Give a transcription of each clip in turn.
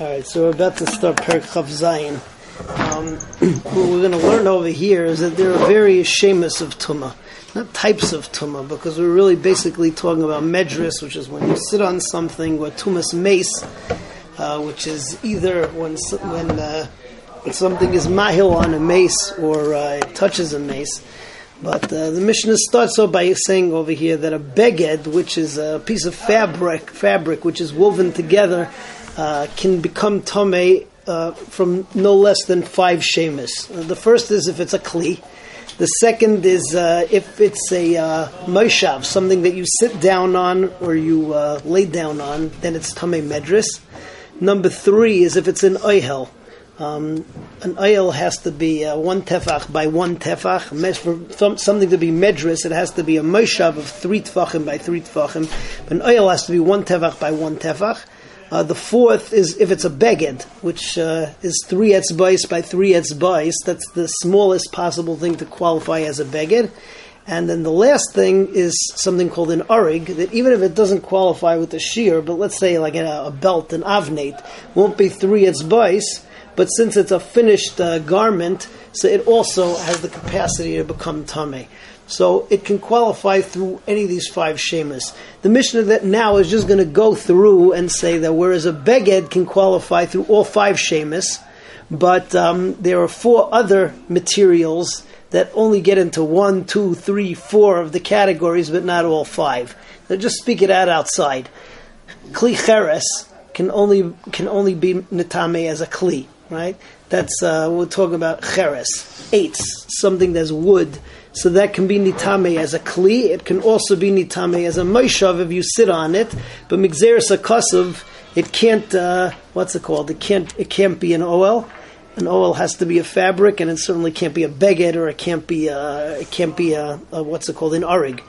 All right, so we're about to start Perik Chav Zayin. Um, what we're going to learn over here is that there are various shemas of tuma, not types of tuma, because we're really basically talking about medris, which is when you sit on something, or tumas mace, uh, which is either when when, uh, something is mahil on a mace or uh, it touches a mace. But uh, the Mishnah starts off by saying over here that a beged, which is a piece of fabric, fabric which is woven together uh, can become tame uh, from no less than five shemus. Uh, the first is if it's a kli. The second is uh, if it's a uh, something that you sit down on or you uh, lay down on, then it's tame medris. Number three is if it's an oihel. Um, an oihel has to be uh, one tefach by one tefach. For something to be medris, it has to be a moshav of three tefachim by three tefachim. But an oihel has to be one tefach by one tefach. Uh, the fourth is if it's a beged, which uh, is three etzbais by three etzbais. That's the smallest possible thing to qualify as a beged. And then the last thing is something called an arig, that even if it doesn't qualify with the shear, but let's say like a, a belt, an avnate, won't be three etzbais, but since it's a finished uh, garment, so it also has the capacity to become tame. So it can qualify through any of these five shemas. The Mishnah that now is just going to go through and say that whereas a beged can qualify through all five shemas, but um, there are four other materials that only get into one, two, three, four of the categories, but not all five. So just speak it out outside. Kli cheres can only can only be netame as a kli, right? That's uh, we're talking about cheres, eights, something that's wood so that can be nitame as a kli. It can also be nitame as a moishav if you sit on it. But migzeris akasov, it can't. Uh, what's it called? It can't. It can't be an oihel. An oihel has to be a fabric, and it certainly can't be a beged, or it can't be. A, it can't be a, a what's it called? An arig.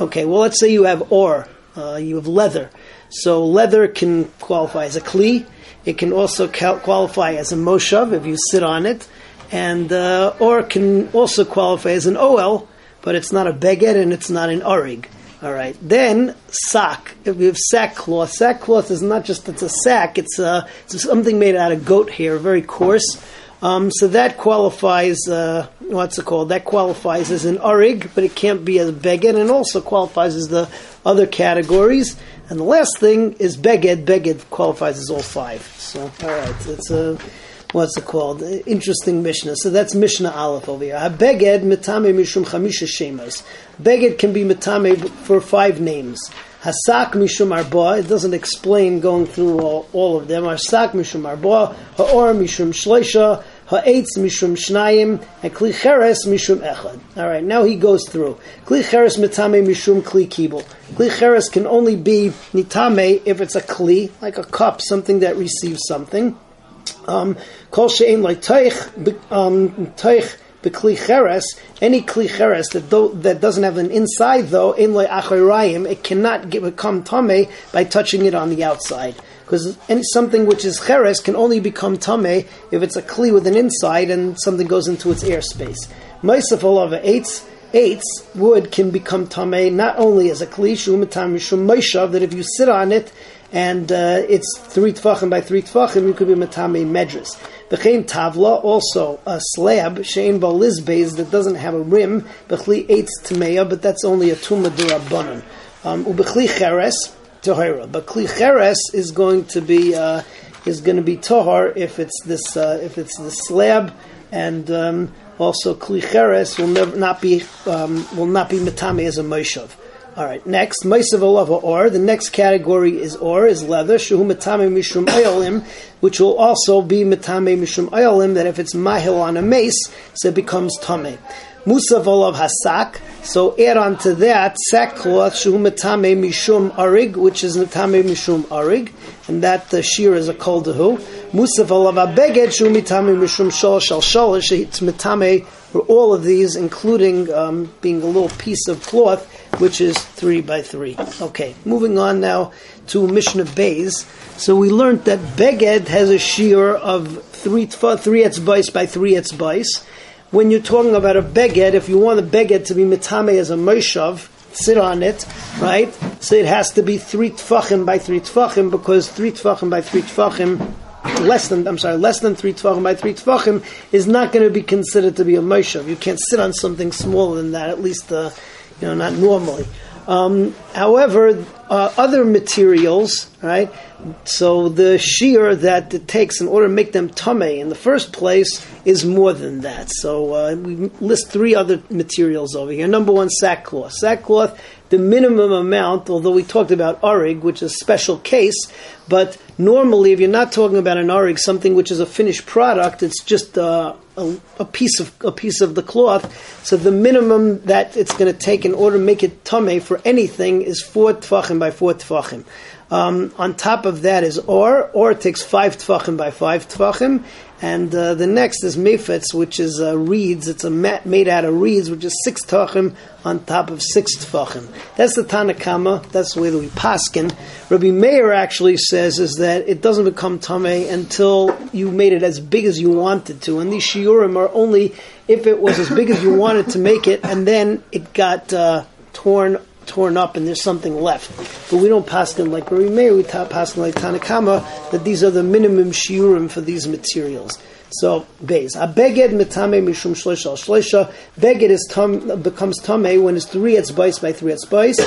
Okay. Well, let's say you have ore. Uh, you have leather. So leather can qualify as a kli. It can also qualify as a moshav if you sit on it and uh, or can also qualify as an OL, but it's not a beged and it's not an arig. All right. Then sack. If we have sackcloth, sackcloth is not just it's a sack. It's, uh, it's something made out of goat hair, very coarse. Um, so that qualifies. Uh, what's it called? That qualifies as an arig, but it can't be a beged, and also qualifies as the other categories. And the last thing is beged. Beged qualifies as all five. So all right, it's a what's it called? Interesting Mishnah. So that's Mishnah Aleph over here. Beged mitame mishum chamisha shemas. Beged can be mitame for five names. Hasak mishum arba. It doesn't explain going through all, all of them. Hasak mishum arba. Ha'or mishum shleisha. Ha'etz mishum shnayim. And kli cheres mishum echad. All right. Now he goes through. Kli cheres mitame mishum kli kibul. Kli cheres can only be nitame if it's a kli, like a cup, something that receives something. Um, kol like teich um, teich cheres, any kli cheres that do, that doesn't have an inside though, in like achorayim, it cannot get, become tame by touching it on the outside. Because something which is cheres can only become tame if it's a kli with an inside and something goes into its airspace. Ma'asef olav eights eights wood can become tame not only as a kli shumatam mishum that if you sit on it and uh, it's three tefachim by three tefachim, you could be matame medras. V'chein tavla, also a slab, shein balizbez, that doesn't have a rim, b'chli eitz tmeya, but that's only a tumah durabanan. Um, ubechli cheres, tohara. But kli cheres is going to be, uh, is going to be tohar if it's this, uh, if it's the slab, and, um, also kli cheres will never, not be, um, will not be matame as a moshav. All right. Next, Meisav Olava or. The next category is or is leather. Shuhu Matame Mishum Ayolim, which will also be Matame Mishum Ayolim. That if it's mahil on a mace, so it becomes tame. Musav Hasak. So add on to that sackcloth Shuhu Matame Mishum Arig, which is Matame Mishum Arig, and that the shear is a kol dehu. Musav Olav Abeged Shuhu Matame Mishum Shol Shal Sholish. It's Matame for all of these, including um, being a little piece of cloth which is three by three. Okay, moving on now to Mishnah Bays. So we learned that Beged has a shear of three three etzbais by three etzbais. When you're talking about a Beged, if you want a Beged to be mitame as a Moshav, sit on it, right? So it has to be three tfachim by three tfachim because three tfachim by three tfachim less than I'm sorry, less than three tfachim by three tfachim is not going to be considered to be a moshav. You can't sit on something smaller than that, at least uh, you know, not normally. Um, however, uh, other materials, right? So the shear that it takes in order to make them tame in the first place is more than that. So uh, we list three other materials over here. Number one, sackcloth. Sackcloth, the minimum amount, although we talked about arig, which is a special case, but normally if you're not talking about an arig, something which is a finished product, it's just uh, a, a, piece of a piece of the cloth. So the minimum that it's going to take in order to make it tame for anything is four tefachim by four tefachim. Um, on top of that is or. Or takes five tefachim by five tefachim. And uh, the next is mefetz, which is uh, reeds. It's a mat made out of reeds, which is six tefachim on top of six tefachim. That's the Tanakama. That's the way that we paskin. Rabbi Meir actually says is that it doesn't become tameh until you made it as big as you wanted to. And these shiurim are only if it was as big as you wanted to make it, and then it got uh, torn torn up and there's something left. But we don't pass them like Rabbi Meir, we pass them like Tanakama, that these are the minimum shiurim for these materials. So, Beis. A beged metame mishum shleisha shleisha. Beged is tam, becomes tame when it's three etzbais by three etzbais.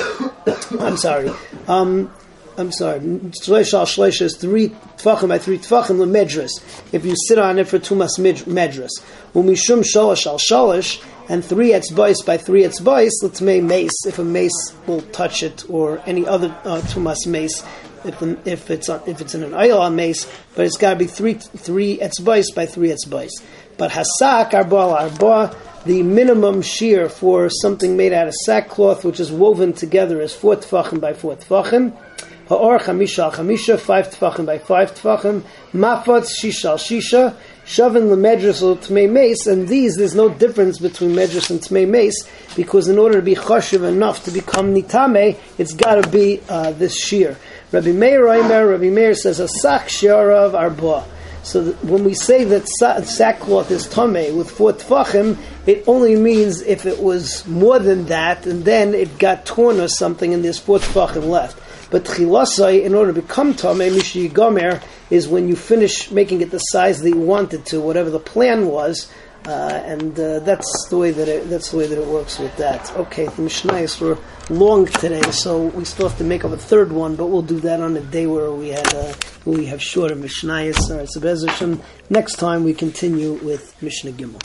I'm sorry. Um, I'm sorry. Shleisha shleisha is three tfachim by three tfachim lemedras. If you sit on it for two tumas medras. Umishum shalosh al shalosh and three etzbais by three etzbais, let's make mace if a mace will touch it or any other uh, tumas mace. If, if it's on, if it's in an oil mace, but it's got to be three three etzbais by three etzbais. But hasak arba arba, the minimum shear for something made out of sackcloth, which is woven together, is four tefachim by four tefachim. Ha'or chamisha chamisha, five tefachim by five tefachim. Mafot shisha shisha. Shavin lemedras or tmei mace, and these there's no difference between medras and tmei mace because in order to be choshev enough to become nitame, it's got to be uh, this shear. Rabbi Meir Reimer, Rabbi Meir says a sak of arba. So when we say that sackcloth is tame with four tfachim, it only means if it was more than that, and then it got torn or something, and there's four tfachim left. But chilasai, in order to become tamei, mishi gomer, is when you finish making it the size that you wanted to, whatever the plan was, uh, and uh, that's the way that it, that's the way that it works with that. Okay, the Mishnayos were long today, so we still have to make up a third one, but we'll do that on a day where we had uh, we have shorter Mishnayos. All right, so next time we continue with Mishnah Gimel.